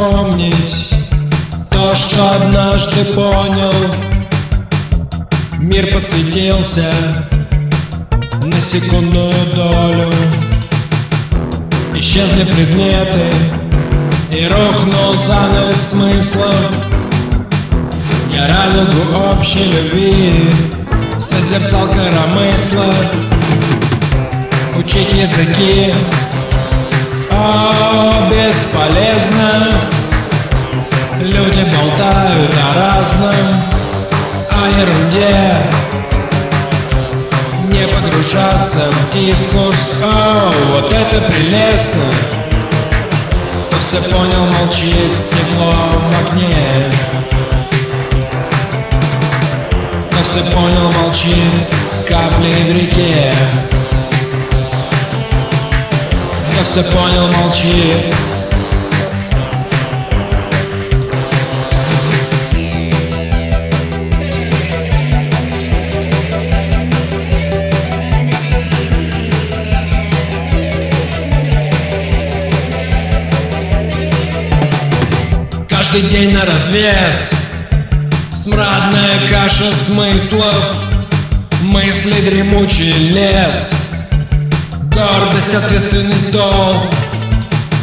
вспомнить То, что однажды понял. Мир подсветился на секундную долю. Исчезли предметы и рухнул занавес смысла. Я радугу общей любви созерцал коромысла Учить языки о, бесполезно. Люди болтают о разном О ерунде. Не погружаться в дискурс. О, вот это прелестно. Кто все понял, молчит стекло в окне. Кто все понял, молчит капли в реке я все понял, молчи. Каждый день на развес. Смрадная каша смыслов. Мысли дремучий лес Гордость, ответственность, долг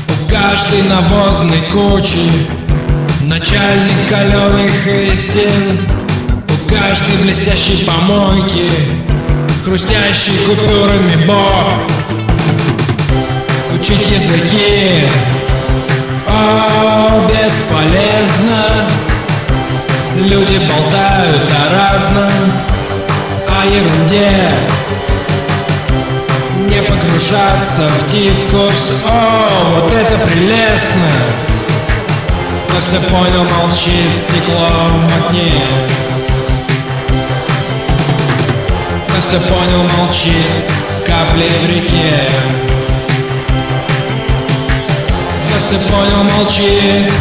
У каждой навозной кучи Начальник каленых истин. У каждой блестящей помойки Хрустящий купюрами бог Учить языки. О, бесполезно. Люди болтают о разном О ерунде погружаться в дискурс О, вот это прелестно. Кто все понял, молчит стеклом в окне. Кто все понял, молчит капли в реке. Кто все понял, молчит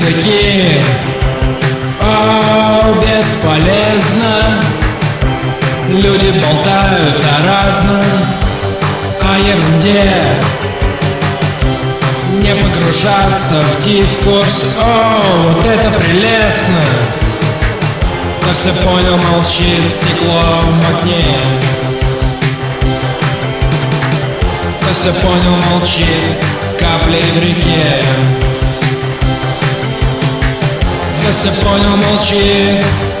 языки. О, бесполезно. Люди болтают о разном О ерунде. Не погружаться в дискурс. О, вот это прелестно. Кто все понял, молчит стекло в окне. Кто все понял, молчит капли в реке Кто все понял, молчит